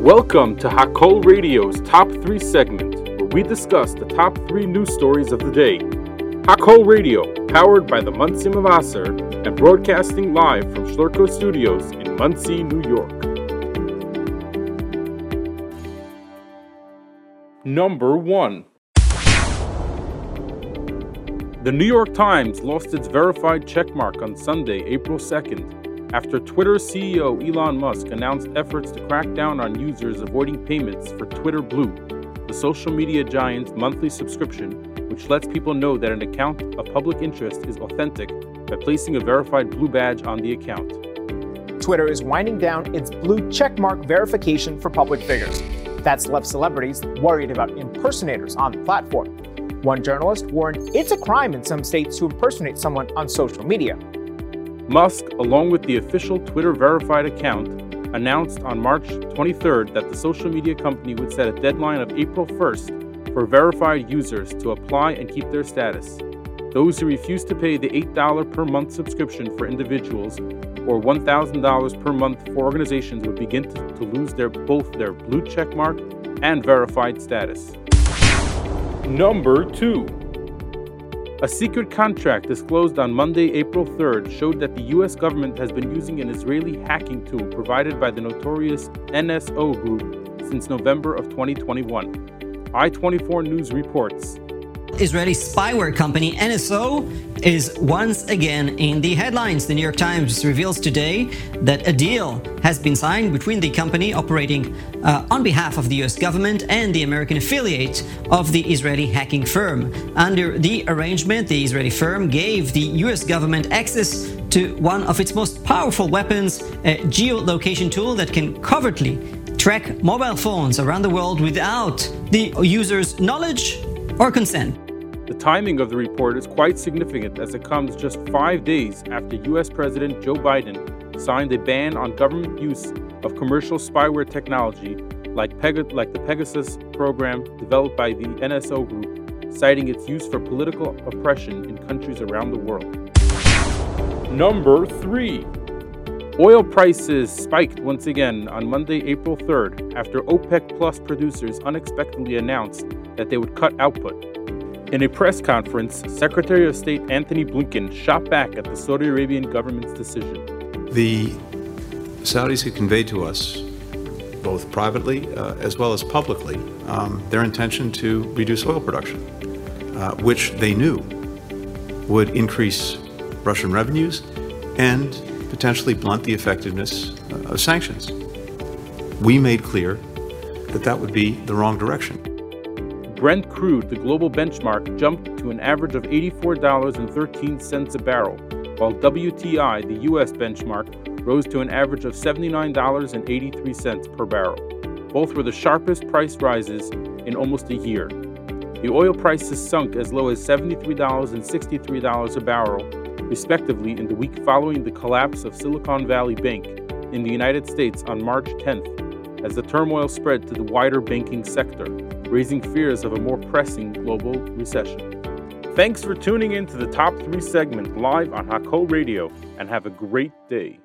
Welcome to Hakol Radio's Top 3 segment, where we discuss the top 3 news stories of the day. Hakol Radio, powered by the Monsey Mevaser and broadcasting live from Schlurko Studios in Monsey, New York. Number 1 The New York Times lost its verified checkmark on Sunday, April 2nd, after Twitter CEO Elon Musk announced efforts to crack down on users avoiding payments for Twitter Blue, the social media giant's monthly subscription, which lets people know that an account of public interest is authentic by placing a verified blue badge on the account. Twitter is winding down its blue checkmark verification for public figures. That's left celebrities worried about impersonators on the platform. One journalist warned it's a crime in some states to impersonate someone on social media. Musk, along with the official Twitter verified account, announced on March 23rd that the social media company would set a deadline of April 1st for verified users to apply and keep their status. Those who refuse to pay the $8 per month subscription for individuals or $1,000 per month for organizations would begin to, lose their, both their blue check mark and verified status. Number 2 a secret contract disclosed on Monday, April 3rd, showed that the U.S. government has been using an Israeli hacking tool provided by the notorious NSO group since November of 2021. I 24 News reports Israeli spyware company NSO is once again in the headlines. The New York Times reveals today that a deal has been signed between the company operating uh, on behalf of the US government and the American affiliate of the Israeli hacking firm. Under the arrangement, the Israeli firm gave the US government access to one of its most powerful weapons, a geolocation tool that can covertly track mobile phones around the world without the user's knowledge or. The timing of the report is quite significant as it comes just five days after US President Joe Biden signed a ban on government use of commercial spyware technology like, Peg- like the Pegasus program developed by the NSO Group, citing its use for political oppression in countries around the world. Number 3 Oil prices spiked once again on Monday, April 3rd, after OPEC Plus producers unexpectedly announced that they would cut output. In a press conference, Secretary of State Antony Blinken shot back at the Saudi Arabian government's decision. The Saudis have conveyed to us, both privately uh, as well as publicly, um, their intention to reduce oil production, uh, which they knew would increase Russian revenues and potentially blunt the effectiveness uh, of sanctions. We made clear that that would be the wrong direction. Brent crude, the global benchmark, jumped to an average of $84.13 a barrel, while WTI, the US benchmark, rose to an average of $79.83 per barrel. Both were the sharpest price rises in almost a year. The oil prices sunk as low as $73 and $63 a barrel, respectively, in the week following the collapse of Silicon Valley Bank in the United States on March 10th, as the turmoil spread to the wider banking sector raising fears of a more pressing global recession. Thanks for tuning in to the Top 3 segment live on Hakol Radio, and have a great day.